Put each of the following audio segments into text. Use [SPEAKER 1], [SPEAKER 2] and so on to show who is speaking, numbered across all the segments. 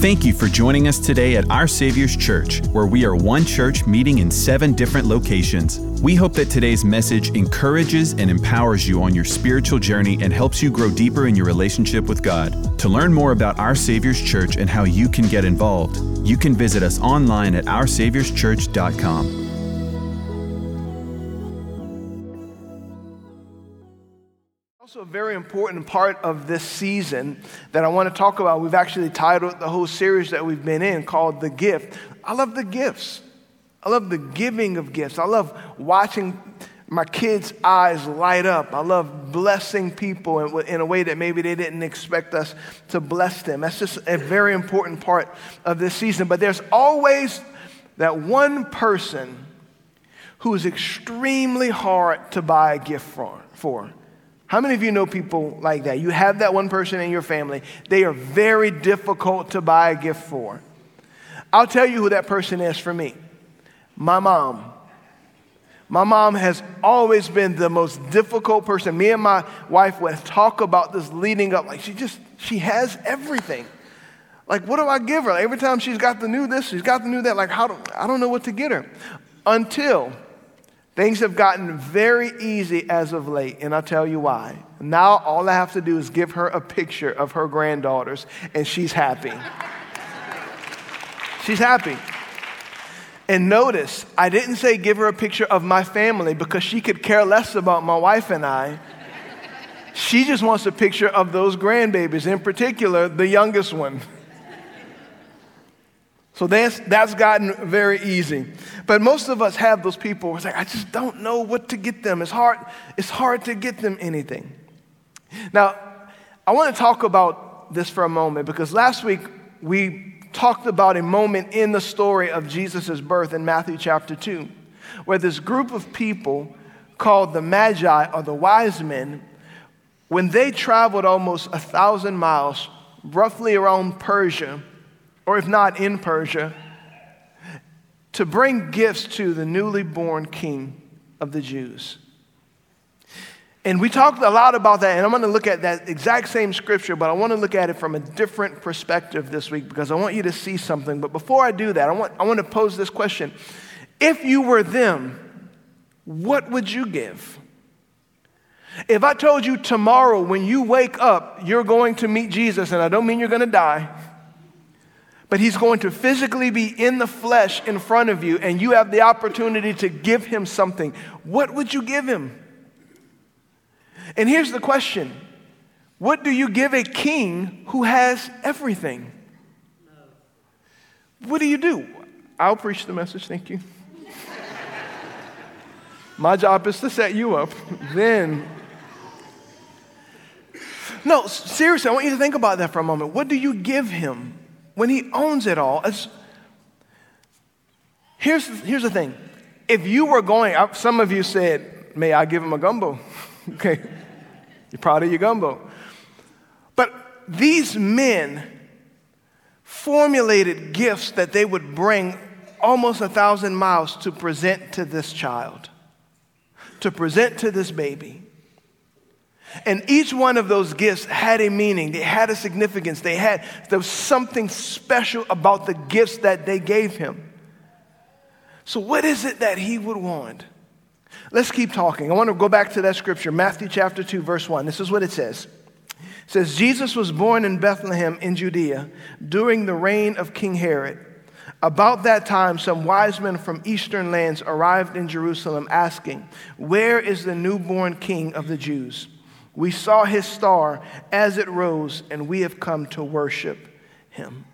[SPEAKER 1] Thank you for joining us today at Our Savior's Church, where we are one church meeting in seven different locations. We hope that today's message encourages and empowers you on your spiritual journey and helps you grow deeper in your relationship with God. To learn more about Our Savior's Church and how you can get involved, you can visit us online at oursaviorschurch.com.
[SPEAKER 2] very important part of this season that I want to talk about. We've actually titled the whole series that we've been in called The Gift. I love the gifts. I love the giving of gifts. I love watching my kids' eyes light up. I love blessing people in, a way that maybe they didn't expect us to bless them. That's just a very important part of this season. But there's always that one person who is extremely hard to buy a gift for. for. How many of you know people like that? You have that one person in your family. They are very difficult to buy a gift for. I'll tell you who that person is for me my mom. My mom has always been the most difficult person. Me and my wife would talk about this leading up. Like, she just, she has everything. Like, what do I give her? Like, every time she's got the new this, she's got the new that. Like, how do, I don't know what to get her. Until Things have gotten very easy as of late, and I'll tell you why. Now, all I have to do is give her a picture of her granddaughters, and she's happy. she's happy. And notice, I didn't say give her a picture of my family because she could care less about my wife and I. She just wants a picture of those grandbabies, in particular, the youngest one. So that's, that's gotten very easy. But most of us have those people it's like, I just don't know what to get them. It's hard, it's hard to get them anything. Now, I want to talk about this for a moment because last week we talked about a moment in the story of Jesus' birth in Matthew chapter 2, where this group of people called the Magi or the wise men, when they traveled almost a thousand miles, roughly around Persia, or if not in Persia, to bring gifts to the newly born king of the Jews. And we talked a lot about that, and I'm going to look at that exact same scripture, but I want to look at it from a different perspective this week because I want you to see something. But before I do that, I want, I want to pose this question If you were them, what would you give? If I told you tomorrow when you wake up, you're going to meet Jesus, and I don't mean you're going to die, but he's going to physically be in the flesh in front of you, and you have the opportunity to give him something. What would you give him? And here's the question What do you give a king who has everything? What do you do? I'll preach the message, thank you. My job is to set you up. Then, no, seriously, I want you to think about that for a moment. What do you give him? When he owns it all. here's, here's the thing. If you were going, some of you said, May I give him a gumbo? okay. You're proud of your gumbo. But these men formulated gifts that they would bring almost a thousand miles to present to this child, to present to this baby. And each one of those gifts had a meaning, they had a significance, they had there was something special about the gifts that they gave him. So, what is it that he would want? Let's keep talking. I want to go back to that scripture, Matthew chapter 2, verse 1. This is what it says. It says, Jesus was born in Bethlehem in Judea during the reign of King Herod. About that time, some wise men from eastern lands arrived in Jerusalem asking, Where is the newborn king of the Jews? We saw his star as it rose, and we have come to worship him.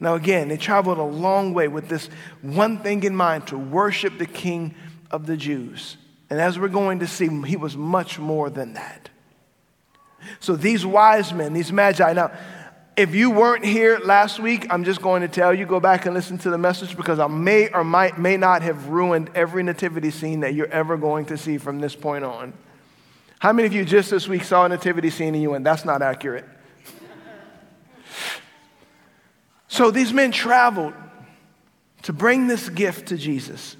[SPEAKER 2] Now, again, they traveled a long way with this one thing in mind to worship the King of the Jews. And as we're going to see, he was much more than that. So, these wise men, these magi, now, if you weren't here last week, I'm just going to tell you go back and listen to the message because I may or might, may not have ruined every nativity scene that you're ever going to see from this point on. How many of you just this week saw a nativity scene and you went, that's not accurate? so these men traveled to bring this gift to Jesus,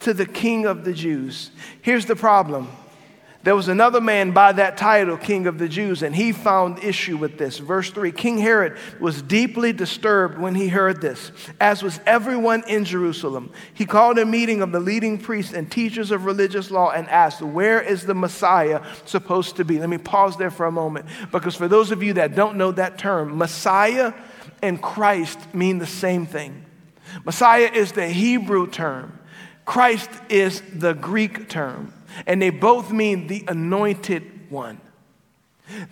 [SPEAKER 2] to the King of the Jews. Here's the problem There was another man by that title, King of the Jews, and he found issue with this. Verse 3 King Herod was deeply disturbed when he heard this, as was everyone in Jerusalem. He called a meeting of the leading priests and teachers of religious law and asked, Where is the Messiah supposed to be? Let me pause there for a moment, because for those of you that don't know that term, Messiah and Christ mean the same thing. Messiah is the Hebrew term, Christ is the Greek term and they both mean the anointed one.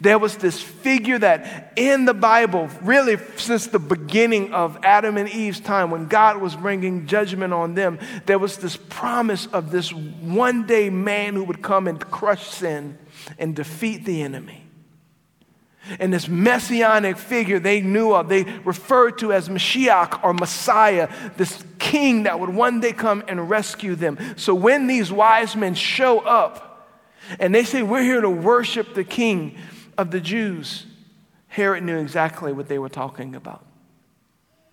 [SPEAKER 2] There was this figure that in the Bible, really since the beginning of Adam and Eve's time, when God was bringing judgment on them, there was this promise of this one day man who would come and crush sin and defeat the enemy. And this messianic figure they knew of, they referred to as Mashiach or Messiah, this king that would one day come and rescue them. So when these wise men show up and they say, We're here to worship the king of the Jews, Herod knew exactly what they were talking about.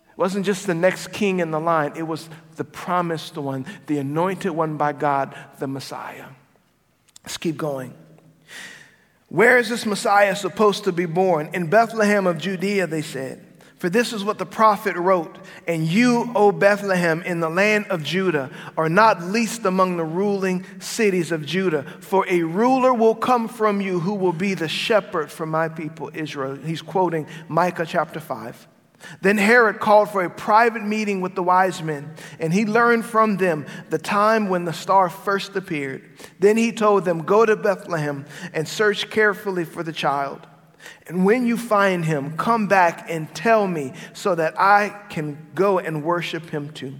[SPEAKER 2] It wasn't just the next king in the line, it was the promised one, the anointed one by God, the Messiah. Let's keep going. Where is this Messiah supposed to be born? In Bethlehem of Judea, they said. For this is what the prophet wrote And you, O Bethlehem, in the land of Judah, are not least among the ruling cities of Judah. For a ruler will come from you who will be the shepherd for my people Israel. He's quoting Micah chapter 5. Then Herod called for a private meeting with the wise men, and he learned from them the time when the star first appeared. Then he told them, Go to Bethlehem and search carefully for the child. And when you find him, come back and tell me so that I can go and worship him too.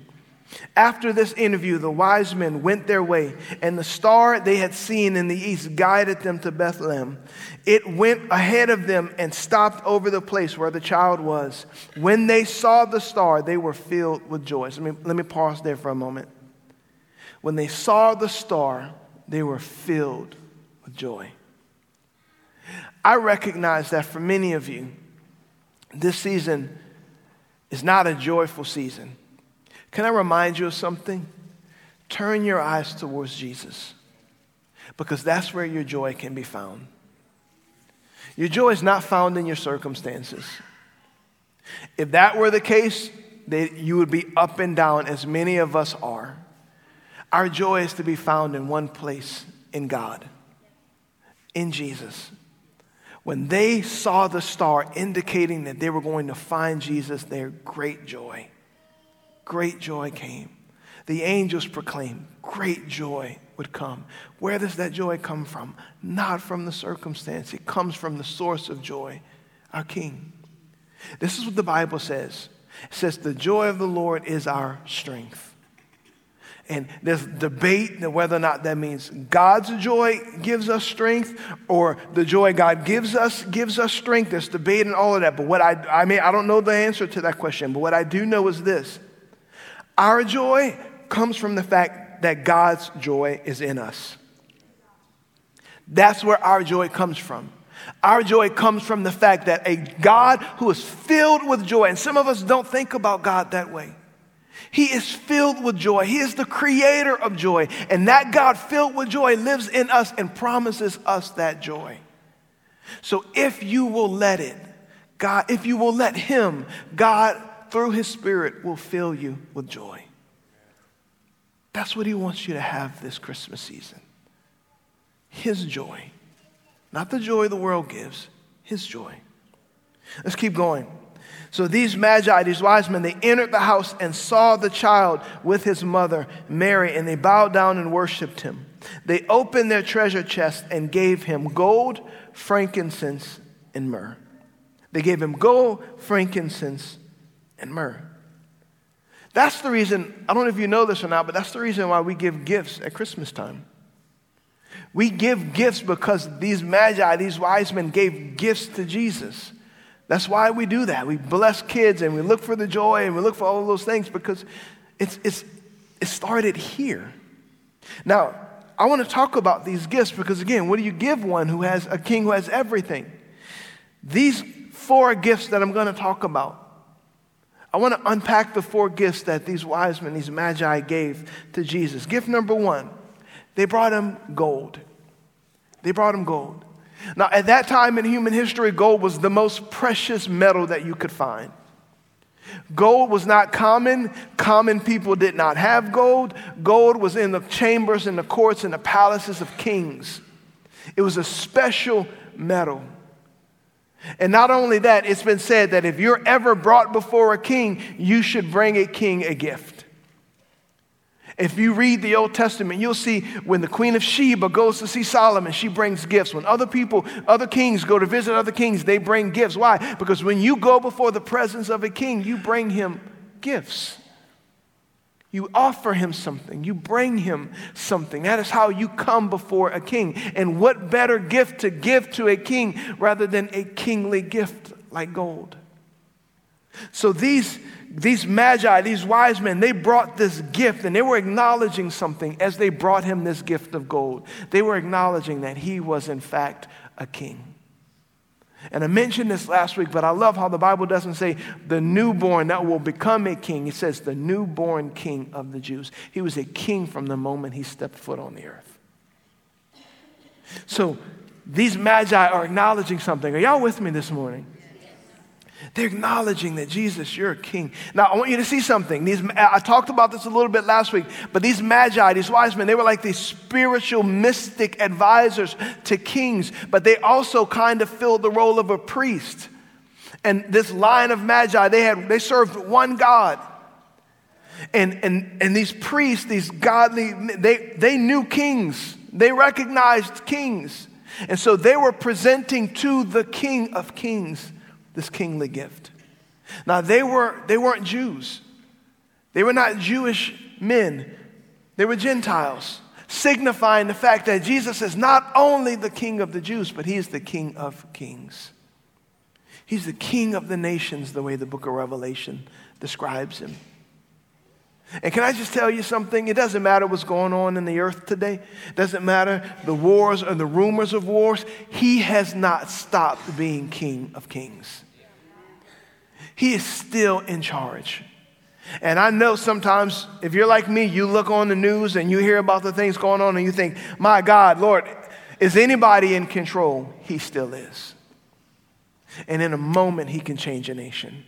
[SPEAKER 2] After this interview, the wise men went their way, and the star they had seen in the east guided them to Bethlehem. It went ahead of them and stopped over the place where the child was. When they saw the star, they were filled with joy. Let, me, let me pause there for a moment. When they saw the star, they were filled with joy. I recognize that for many of you, this season is not a joyful season. Can I remind you of something? Turn your eyes towards Jesus because that's where your joy can be found. Your joy is not found in your circumstances. If that were the case, that you would be up and down as many of us are. Our joy is to be found in one place in God, in Jesus. When they saw the star indicating that they were going to find Jesus, their great joy great joy came. The angels proclaimed, great joy would come. Where does that joy come from? Not from the circumstance, it comes from the source of joy, our King. This is what the Bible says it says, The joy of the Lord is our strength. And there's debate whether or not that means God's joy gives us strength or the joy God gives us gives us strength. There's debate and all of that. But what I, I mean, I don't know the answer to that question, but what I do know is this our joy comes from the fact that God's joy is in us. That's where our joy comes from. Our joy comes from the fact that a God who is filled with joy, and some of us don't think about God that way. He is filled with joy. He is the creator of joy. And that God filled with joy lives in us and promises us that joy. So if you will let it, God, if you will let Him, God through His Spirit, will fill you with joy. That's what He wants you to have this Christmas season. His joy. Not the joy the world gives, His joy. Let's keep going. So these magi, these wise men, they entered the house and saw the child with his mother, Mary, and they bowed down and worshiped him. They opened their treasure chest and gave him gold, frankincense, and myrrh. They gave him gold, frankincense, and myrrh. That's the reason, I don't know if you know this or not, but that's the reason why we give gifts at Christmas time. We give gifts because these magi, these wise men, gave gifts to Jesus. That's why we do that. We bless kids and we look for the joy and we look for all those things because it's, it's, it started here. Now, I want to talk about these gifts because, again, what do you give one who has a king who has everything? These four gifts that I'm going to talk about I want to unpack the four gifts that these wise men, these magi, gave to Jesus. Gift number one, they brought him gold. They brought him gold. Now, at that time in human history, gold was the most precious metal that you could find. Gold was not common. Common people did not have gold. Gold was in the chambers in the courts in the palaces of kings. It was a special metal. And not only that, it's been said that if you're ever brought before a king, you should bring a king a gift. If you read the Old Testament, you'll see when the Queen of Sheba goes to see Solomon, she brings gifts. When other people, other kings go to visit other kings, they bring gifts. Why? Because when you go before the presence of a king, you bring him gifts. You offer him something. You bring him something. That is how you come before a king. And what better gift to give to a king rather than a kingly gift like gold? So these these magi, these wise men, they brought this gift and they were acknowledging something as they brought him this gift of gold. They were acknowledging that he was, in fact, a king. And I mentioned this last week, but I love how the Bible doesn't say the newborn that will become a king. It says the newborn king of the Jews. He was a king from the moment he stepped foot on the earth. So these magi are acknowledging something. Are y'all with me this morning? They're acknowledging that Jesus, you're a king. Now, I want you to see something. These, I talked about this a little bit last week, but these magi, these wise men, they were like these spiritual mystic advisors to kings, but they also kind of filled the role of a priest. And this line of magi, they had they served one God. And, and, and these priests, these godly, they, they knew kings. They recognized kings. And so they were presenting to the King of Kings this kingly gift. Now, they, were, they weren't Jews, they were not Jewish men, they were Gentiles, signifying the fact that Jesus is not only the king of the Jews, but he is the king of kings. He's the king of the nations, the way the book of Revelation describes him. And can I just tell you something? It doesn't matter what's going on in the earth today. It doesn't matter the wars or the rumors of wars. He has not stopped being King of Kings. He is still in charge. And I know sometimes if you're like me, you look on the news and you hear about the things going on and you think, my God, Lord, is anybody in control? He still is. And in a moment, he can change a nation.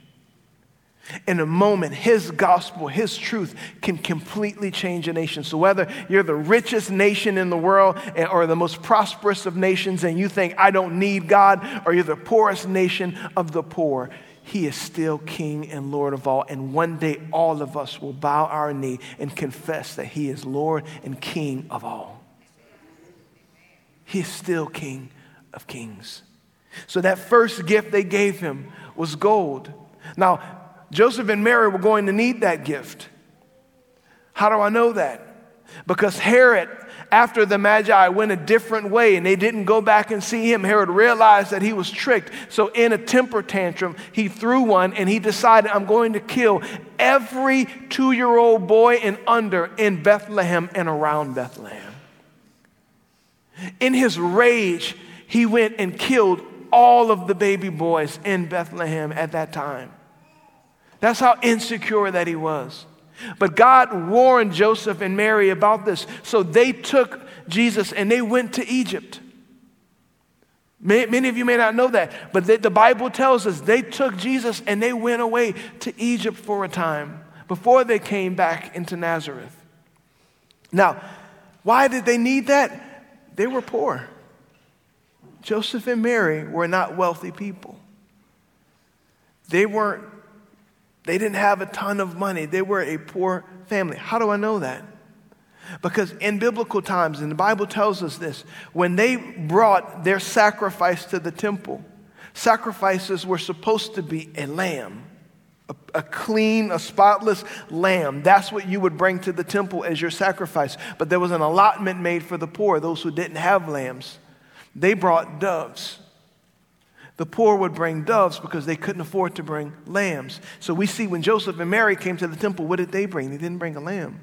[SPEAKER 2] In a moment, his gospel, his truth can completely change a nation. So, whether you're the richest nation in the world or the most prosperous of nations and you think, I don't need God, or you're the poorest nation of the poor, he is still King and Lord of all. And one day, all of us will bow our knee and confess that he is Lord and King of all. He is still King of kings. So, that first gift they gave him was gold. Now, Joseph and Mary were going to need that gift. How do I know that? Because Herod, after the Magi went a different way and they didn't go back and see him, Herod realized that he was tricked. So, in a temper tantrum, he threw one and he decided, I'm going to kill every two year old boy and under in Bethlehem and around Bethlehem. In his rage, he went and killed all of the baby boys in Bethlehem at that time. That's how insecure that he was. But God warned Joseph and Mary about this. So they took Jesus and they went to Egypt. Many of you may not know that, but the Bible tells us they took Jesus and they went away to Egypt for a time before they came back into Nazareth. Now, why did they need that? They were poor. Joseph and Mary were not wealthy people. They weren't they didn't have a ton of money. They were a poor family. How do I know that? Because in biblical times, and the Bible tells us this, when they brought their sacrifice to the temple, sacrifices were supposed to be a lamb, a, a, clean, a spotless lamb. That's what you would bring to the temple as your sacrifice. But there was an allotment made for the poor, those who didn't have lambs. They brought doves. The poor would bring doves because they couldn't afford to bring lambs. So we see when Joseph and Mary came to the temple, what did they bring? They didn't bring a lamb,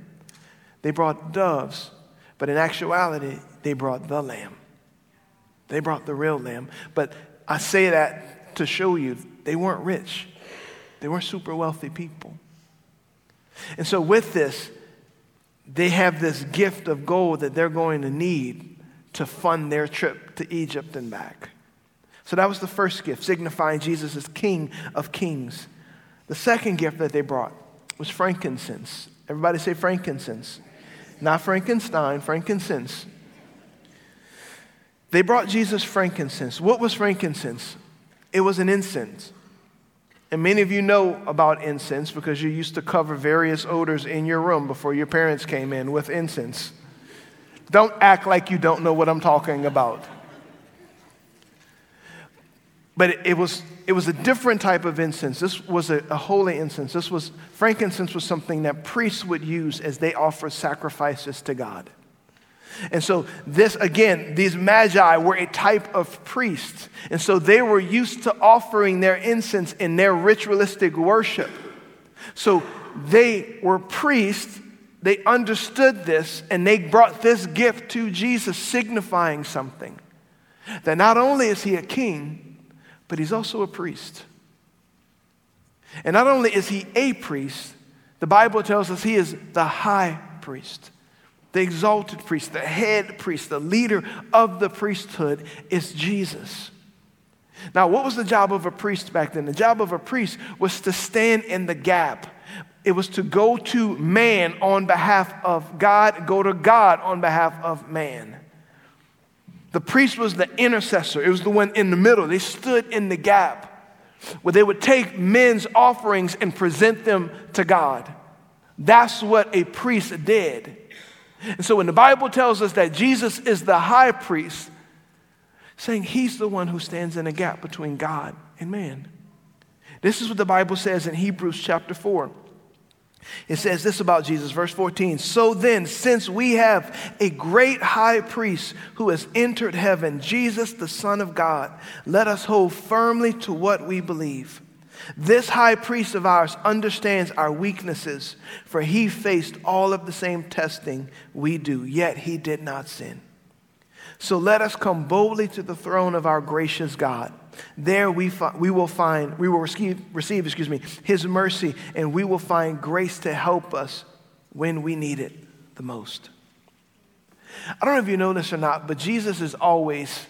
[SPEAKER 2] they brought doves. But in actuality, they brought the lamb. They brought the real lamb. But I say that to show you they weren't rich, they weren't super wealthy people. And so, with this, they have this gift of gold that they're going to need to fund their trip to Egypt and back. So that was the first gift, signifying Jesus as King of Kings. The second gift that they brought was frankincense. Everybody say frankincense. Not Frankenstein, frankincense. They brought Jesus frankincense. What was frankincense? It was an incense. And many of you know about incense because you used to cover various odors in your room before your parents came in with incense. Don't act like you don't know what I'm talking about. But it, was, it was a different type of incense. This was a, a holy incense. This was, frankincense was something that priests would use as they offered sacrifices to God. And so, this again, these magi were a type of priest. And so, they were used to offering their incense in their ritualistic worship. So, they were priests, they understood this, and they brought this gift to Jesus, signifying something. That not only is he a king, but he's also a priest. And not only is he a priest, the Bible tells us he is the high priest. The exalted priest, the head priest, the leader of the priesthood is Jesus. Now, what was the job of a priest back then? The job of a priest was to stand in the gap. It was to go to man on behalf of God, go to God on behalf of man. The priest was the intercessor, it was the one in the middle. They stood in the gap where they would take men's offerings and present them to God. That's what a priest did. And so when the Bible tells us that Jesus is the high priest, saying he's the one who stands in a gap between God and man. This is what the Bible says in Hebrews chapter 4. It says this about Jesus, verse 14. So then, since we have a great high priest who has entered heaven, Jesus, the Son of God, let us hold firmly to what we believe. This high priest of ours understands our weaknesses, for he faced all of the same testing we do, yet he did not sin. So let us come boldly to the throne of our gracious God. There we, fi- we will find, we will receive, receive, excuse me, his mercy, and we will find grace to help us when we need it the most. I don't know if you know this or not, but Jesus is always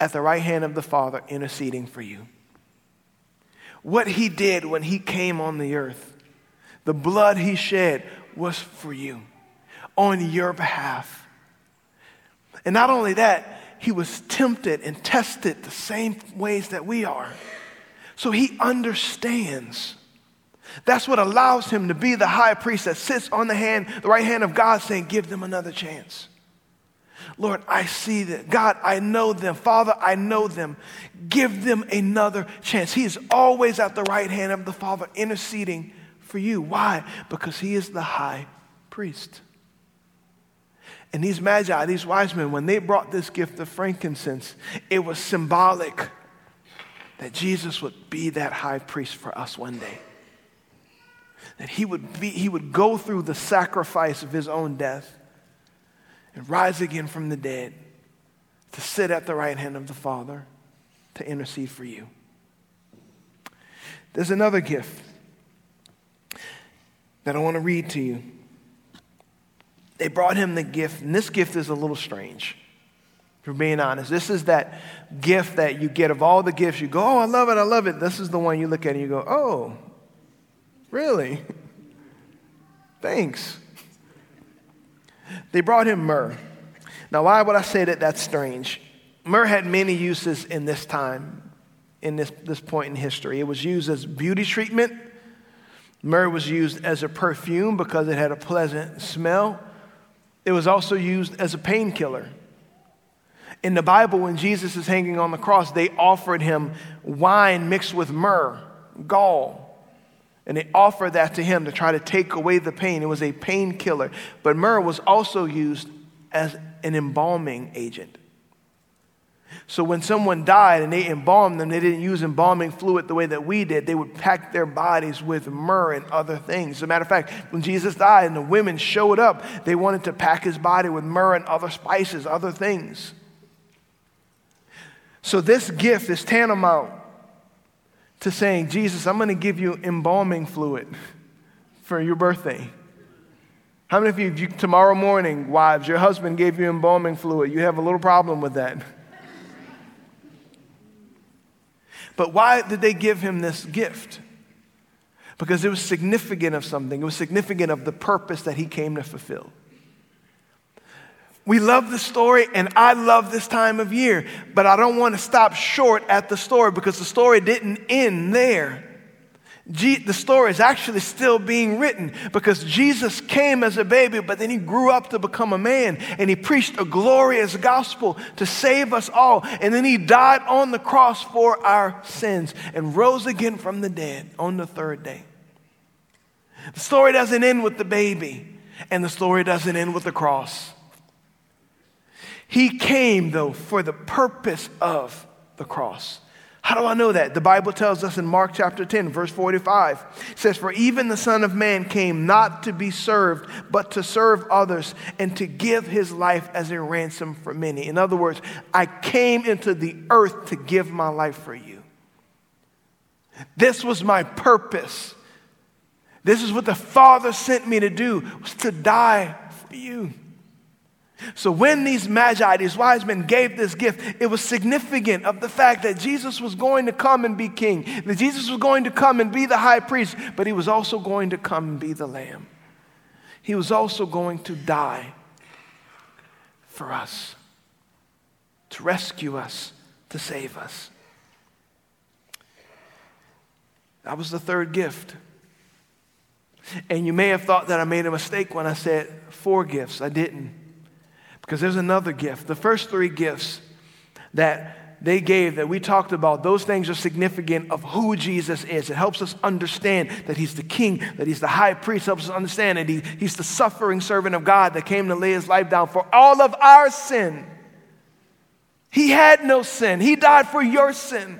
[SPEAKER 2] at the right hand of the Father interceding for you what he did when he came on the earth, the blood he shed was for you, on your behalf. And not only that, he was tempted and tested the same ways that we are. So he understands. That's what allows him to be the high priest that sits on the hand, the right hand of God, saying, Give them another chance. Lord, I see that. God, I know them. Father, I know them. Give them another chance. He is always at the right hand of the Father interceding for you. Why? Because he is the high priest. And these magi, these wise men, when they brought this gift of frankincense, it was symbolic that Jesus would be that high priest for us one day. That he would, be, he would go through the sacrifice of his own death and rise again from the dead to sit at the right hand of the Father to intercede for you. There's another gift that I want to read to you. They brought him the gift, and this gift is a little strange, for being honest. This is that gift that you get of all the gifts. You go, Oh, I love it, I love it. This is the one you look at and you go, Oh, really? Thanks. They brought him myrrh. Now, why would I say that that's strange? Myrrh had many uses in this time, in this, this point in history. It was used as beauty treatment. Myrrh was used as a perfume because it had a pleasant smell. It was also used as a painkiller. In the Bible, when Jesus is hanging on the cross, they offered him wine mixed with myrrh, gall. And they offered that to him to try to take away the pain. It was a painkiller. But myrrh was also used as an embalming agent. So when someone died and they embalmed them, they didn't use embalming fluid the way that we did. They would pack their bodies with myrrh and other things. As a matter of fact, when Jesus died and the women showed up, they wanted to pack his body with myrrh and other spices, other things. So this gift is tantamount to saying, Jesus, I'm going to give you embalming fluid for your birthday. How many of you, you, tomorrow morning, wives, your husband gave you embalming fluid? You have a little problem with that. But why did they give him this gift? Because it was significant of something, it was significant of the purpose that he came to fulfill. We love the story, and I love this time of year, but I don't want to stop short at the story because the story didn't end there the story is actually still being written because Jesus came as a baby, but then he grew up to become a man and he preached a glorious gospel to save us all. And then he died on the cross for our sins and rose again from the dead on the third day. The story doesn't end with the baby, and the story doesn't end with the cross. He came, though, for the purpose of the cross. How do I know that? The Bible tells us in Mark chapter 10, verse 45, it says, For even the Son of Man came not to be served, but to serve others and to give his life as a ransom for many. In other words, I came into the earth to give my life for you. This was my purpose. This is what the Father sent me to do, was to die for you. So when these magi, these wise men gave this gift, it was significant of the fact that Jesus was going to come and be king, that Jesus was going to come and be the high priest, but he was also going to come and be the lamb. He was also going to die for us, to rescue us, to save us. That was the third gift. And you may have thought that I made a mistake when I said four gifts. I didn't. Because there's another gift. The first three gifts that they gave that we talked about, those things are significant of who Jesus is. It helps us understand that he's the king, that he's the high priest, helps us understand that he, he's the suffering servant of God that came to lay his life down for all of our sin. He had no sin. He died for your sin.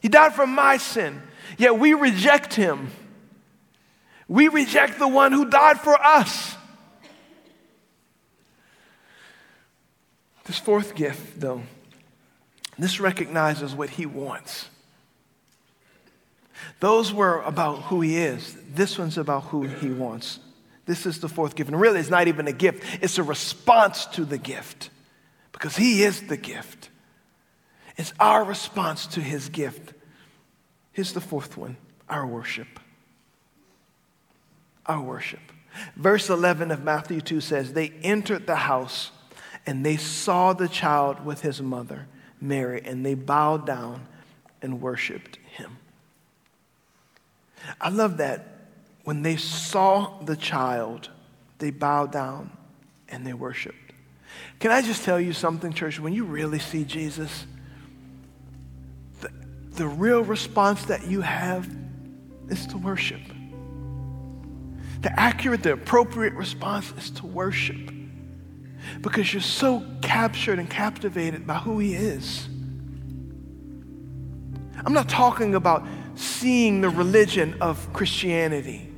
[SPEAKER 2] He died for my sin. Yet we reject him. We reject the one who died for us. This fourth gift, though, this recognizes what he wants. Those were about who he is. This one's about who he wants. This is the fourth gift. And really, it's not even a gift, it's a response to the gift because he is the gift. It's our response to his gift. Here's the fourth one our worship. Our worship. Verse 11 of Matthew 2 says, They entered the house and they saw the child with his mother, Mary, and they bowed down and worshiped him. I love that when they saw the child, they bowed down and they worshiped. Can I just tell you something, church? When you really see Jesus, the, the real response that you have is to worship. The accurate, the appropriate response is to worship because you're so captured and captivated by who He is. I'm not talking about seeing the religion of Christianity.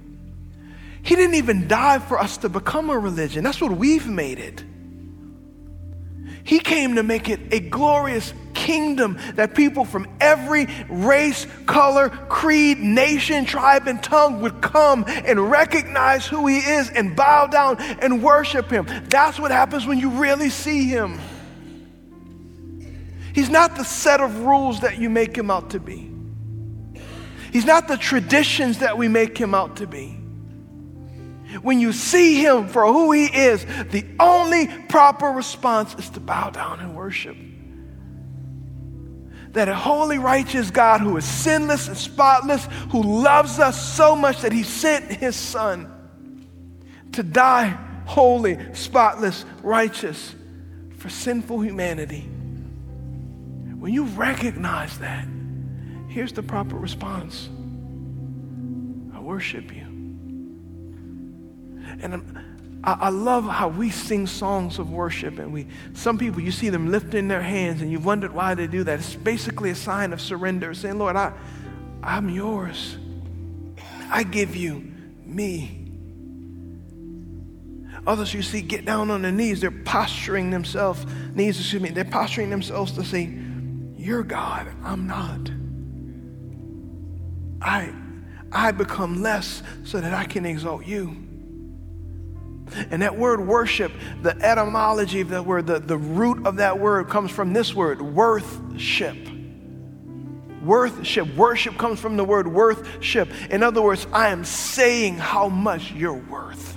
[SPEAKER 2] He didn't even die for us to become a religion. That's what we've made it. He came to make it a glorious kingdom that people from every race, color, creed, nation, tribe, and tongue would come and recognize who He is and bow down and worship Him. That's what happens when you really see Him. He's not the set of rules that you make Him out to be, He's not the traditions that we make Him out to be when you see him for who he is, the only proper response is to bow down and worship that a holy, righteous God who is sinless and spotless, who loves us so much that he sent his son to die holy, spotless, righteous for sinful humanity. When you recognize that, here's the proper response I worship you. And I, I love how we sing songs of worship, and we some people you see them lifting their hands, and you've wondered why they do that. It's basically a sign of surrender, saying, Lord, I, I'm yours. I give you me. Others you see get down on their knees, they're posturing themselves, knees, excuse me, they're posturing themselves to say, You're God, I'm not. I I become less so that I can exalt you. And that word worship, the etymology of that word, the, the root of that word comes from this word, worthship. Worthship. Worship comes from the word worthship. In other words, I am saying how much you're worth.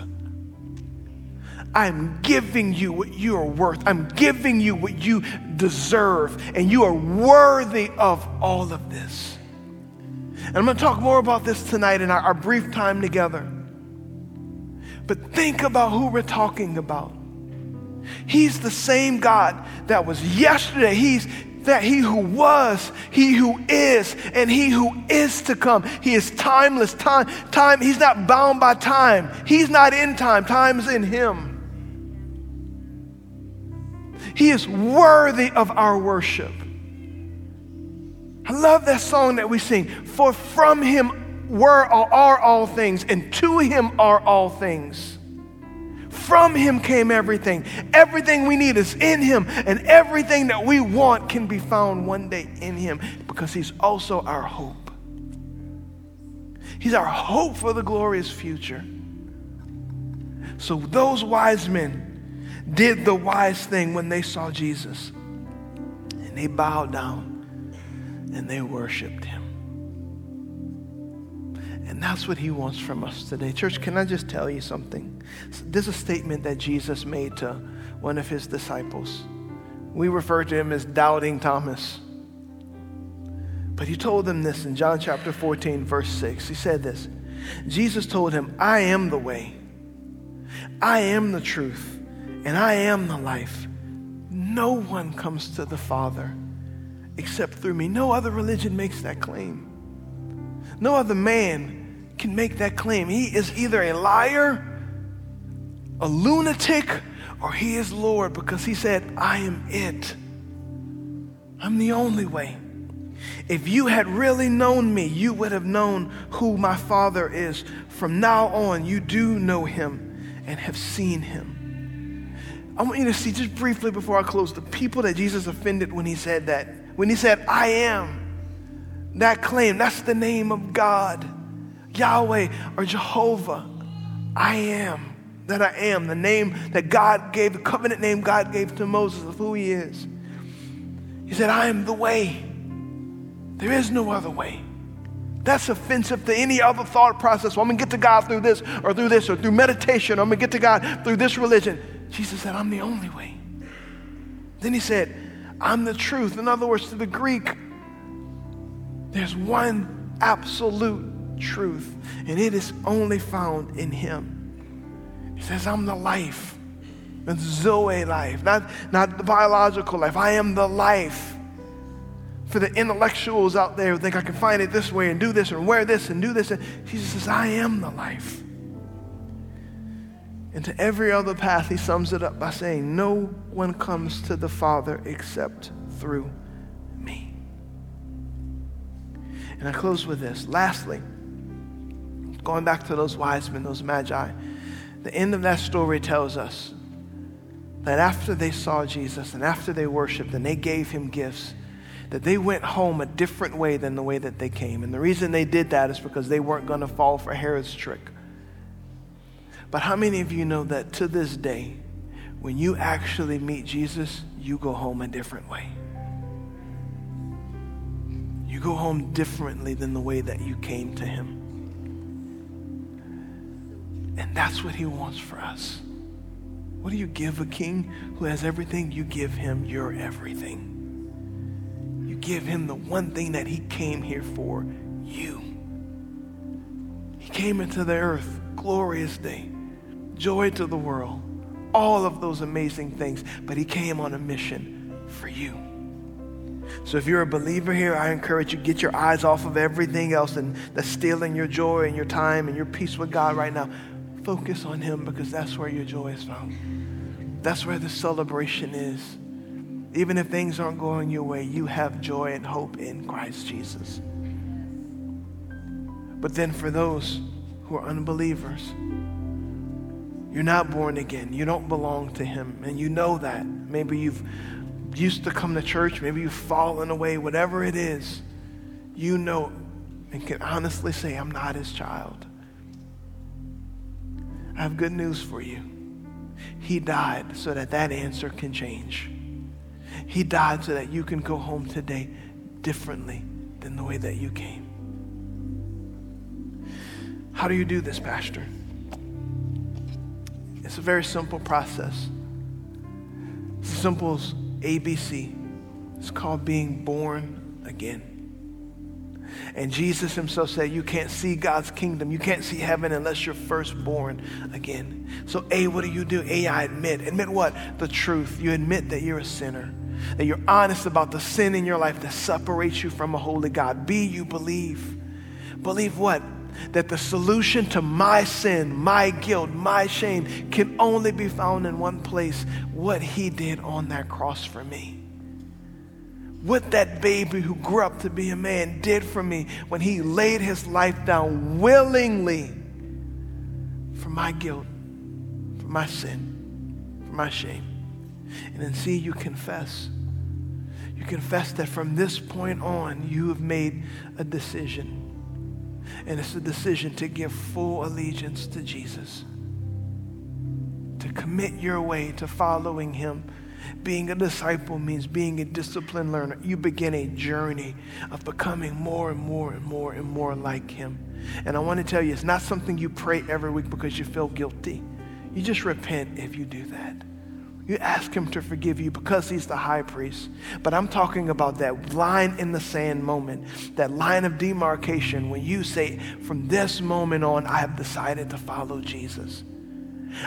[SPEAKER 2] I'm giving you what you are worth. I'm giving you what you deserve. And you are worthy of all of this. And I'm going to talk more about this tonight in our, our brief time together. But think about who we're talking about. He's the same God that was yesterday. He's that he who was, he who is, and he who is to come. He is timeless. Time, time, he's not bound by time. He's not in time. Time is in him. He is worthy of our worship. I love that song that we sing. For from him were or are all things, and to him are all things. From him came everything. Everything we need is in him, and everything that we want can be found one day in him because he's also our hope. He's our hope for the glorious future. So those wise men did the wise thing when they saw Jesus, and they bowed down and they worshiped him. And that's what he wants from us today. Church, can I just tell you something? There's a statement that Jesus made to one of his disciples. We refer to him as doubting Thomas. But he told them this in John chapter 14, verse 6. He said this Jesus told him, I am the way, I am the truth, and I am the life. No one comes to the Father except through me. No other religion makes that claim. No other man can make that claim. He is either a liar, a lunatic, or he is Lord because he said, I am it. I'm the only way. If you had really known me, you would have known who my Father is. From now on, you do know him and have seen him. I want you to see just briefly before I close the people that Jesus offended when he said that. When he said, I am, that claim, that's the name of God, Yahweh or Jehovah. I am that I am, the name that God gave, the covenant name God gave to Moses of who he is. He said, I am the way. There is no other way. That's offensive to any other thought process. Well, I'm going to get to God through this or through this or through meditation. I'm going to get to God through this religion. Jesus said, I'm the only way. Then he said, I'm the truth. In other words, to the Greek, there's one absolute truth, and it is only found in Him. He says, I'm the life. It's Zoe life, not, not the biological life. I am the life. For the intellectuals out there who think I can find it this way and do this and wear this and do this. And Jesus says, I am the life. And to every other path, he sums it up by saying, No one comes to the Father except through me. And I close with this. Lastly, going back to those wise men, those magi, the end of that story tells us that after they saw Jesus and after they worshiped and they gave him gifts, that they went home a different way than the way that they came. And the reason they did that is because they weren't going to fall for Herod's trick. But how many of you know that to this day, when you actually meet Jesus, you go home a different way? You go home differently than the way that you came to Him. And that's what He wants for us. What do you give a king who has everything? You give him your everything. You give him the one thing that he came here for you. He came into the earth, glorious day joy to the world, all of those amazing things. But he came on a mission for you. So if you're a believer here, I encourage you get your eyes off of everything else and that's stealing your joy and your time and your peace with God right now. Focus on him because that's where your joy is found. That's where the celebration is. Even if things aren't going your way, you have joy and hope in Christ Jesus. But then for those who are unbelievers, you're not born again. You don't belong to Him. And you know that. Maybe you've used to come to church. Maybe you've fallen away. Whatever it is, you know and can honestly say, I'm not His child. I have good news for you. He died so that that answer can change. He died so that you can go home today differently than the way that you came. How do you do this, Pastor? It's a very simple process. It's as simple as ABC. It's called being born again. And Jesus himself said, You can't see God's kingdom. You can't see heaven unless you're first born again. So, A, what do you do? A, I admit. Admit what? The truth. You admit that you're a sinner, that you're honest about the sin in your life that separates you from a holy God. B, you believe. Believe what? That the solution to my sin, my guilt, my shame can only be found in one place what He did on that cross for me what that baby who grew up to be a man did for me when he laid his life down willingly for my guilt, for my sin, for my shame. And then see, you confess. You confess that from this point on, you have made a decision. And it's a decision to give full allegiance to Jesus, to commit your way to following him being a disciple means being a disciplined learner. You begin a journey of becoming more and more and more and more like Him. And I want to tell you, it's not something you pray every week because you feel guilty. You just repent if you do that. You ask Him to forgive you because He's the high priest. But I'm talking about that line in the sand moment, that line of demarcation when you say, from this moment on, I have decided to follow Jesus.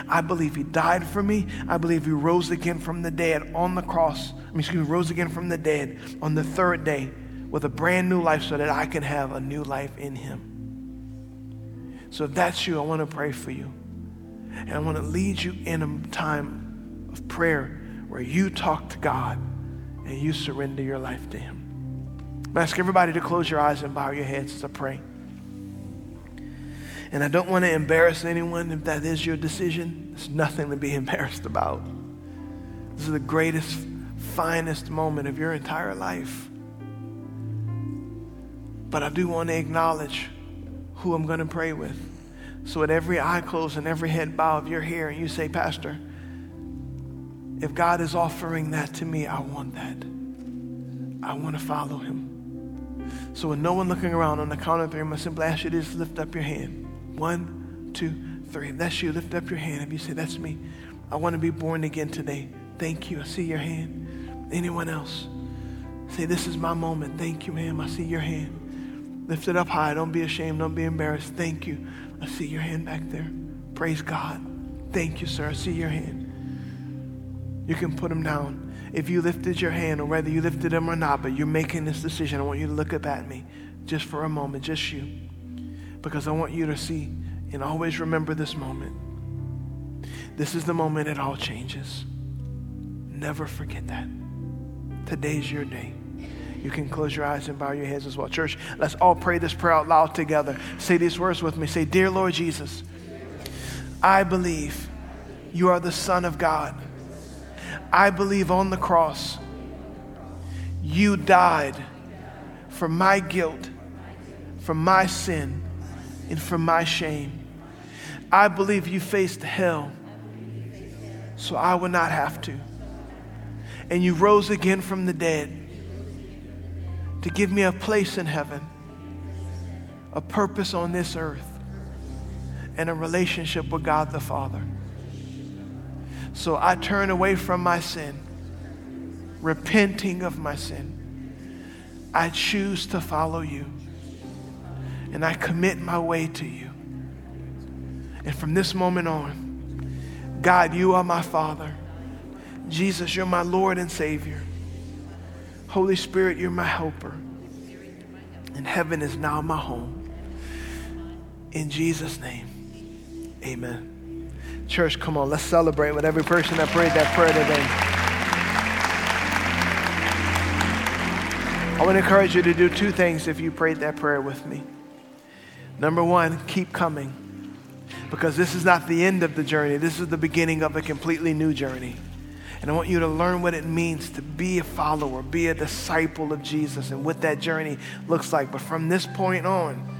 [SPEAKER 2] I believe he died for me. I believe he rose again from the dead on the cross. I mean, excuse me, rose again from the dead on the third day with a brand new life so that I can have a new life in him. So if that's you, I want to pray for you. And I want to lead you in a time of prayer where you talk to God and you surrender your life to him. I ask everybody to close your eyes and bow your heads I pray. And I don't want to embarrass anyone if that is your decision. There's nothing to be embarrassed about. This is the greatest, finest moment of your entire life. But I do want to acknowledge who I'm going to pray with. So at every eye closed and every head bow, if you're here and you say, Pastor, if God is offering that to me, I want that. I want to follow him. So with no one looking around on the count of three, I'm going to simply ask you to just lift up your hand. One, two, three. If that's you, lift up your hand. If you say, That's me, I want to be born again today. Thank you. I see your hand. Anyone else? Say, This is my moment. Thank you, ma'am. I see your hand. Lift it up high. Don't be ashamed. Don't be embarrassed. Thank you. I see your hand back there. Praise God. Thank you, sir. I see your hand. You can put them down. If you lifted your hand, or whether you lifted them or not, but you're making this decision, I want you to look up at me just for a moment, just you because I want you to see and always remember this moment. This is the moment it all changes. Never forget that. Today's your day. You can close your eyes and bow your heads as well. Church, let's all pray this prayer out loud together. Say these words with me. Say, Dear Lord Jesus, I believe you are the Son of God. I believe on the cross you died for my guilt, for my sin and from my shame. I believe you faced hell so I would not have to. And you rose again from the dead to give me a place in heaven, a purpose on this earth, and a relationship with God the Father. So I turn away from my sin, repenting of my sin. I choose to follow you and I commit my way to you. And from this moment on, God, you are my Father. Jesus, you're my Lord and Savior. Holy Spirit, you're my helper. And heaven is now my home. In Jesus' name, amen. Church, come on, let's celebrate with every person that prayed that prayer today. I want to encourage you to do two things if you prayed that prayer with me. Number one, keep coming. Because this is not the end of the journey, this is the beginning of a completely new journey. And I want you to learn what it means to be a follower, be a disciple of Jesus, and what that journey looks like. But from this point on,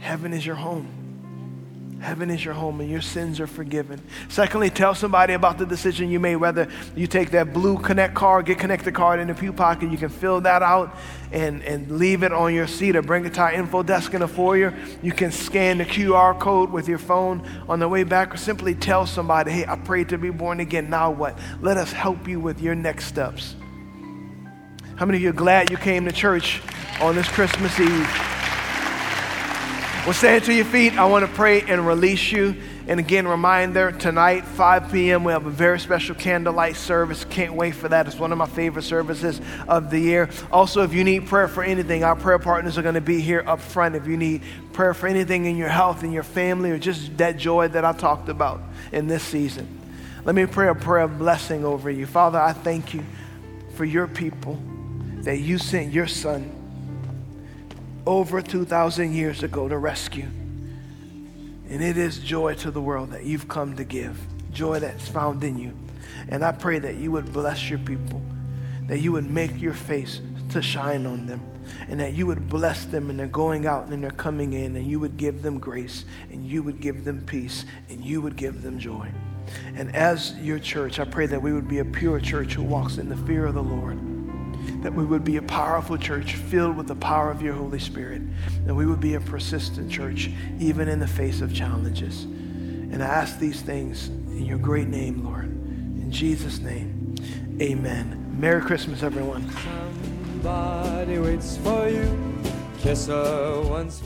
[SPEAKER 2] heaven is your home. Heaven is your home and your sins are forgiven. Secondly, tell somebody about the decision you made, whether you take that blue Connect card, get connected card in the pew pocket, you can fill that out and, and leave it on your seat or bring it to our info desk in the foyer. You can scan the QR code with your phone on the way back or simply tell somebody, hey, I prayed to be born again. Now what? Let us help you with your next steps. How many of you are glad you came to church on this Christmas Eve? Well, stand to your feet. I want to pray and release you. And again, reminder tonight, 5 p.m., we have a very special candlelight service. Can't wait for that. It's one of my favorite services of the year. Also, if you need prayer for anything, our prayer partners are going to be here up front. If you need prayer for anything in your health, in your family, or just that joy that I talked about in this season, let me pray a prayer of blessing over you. Father, I thank you for your people that you sent your son over 2,000 years ago to rescue. And it is joy to the world that you've come to give, joy that's found in you. And I pray that you would bless your people, that you would make your face to shine on them, and that you would bless them in their going out and in their coming in, and you would give them grace, and you would give them peace, and you would give them joy. And as your church, I pray that we would be a pure church who walks in the fear of the Lord that we would be a powerful church filled with the power of your Holy Spirit, and we would be a persistent church even in the face of challenges. And I ask these things in your great name, Lord. In Jesus' name, amen. Merry Christmas, everyone. Somebody waits for you. Kiss her once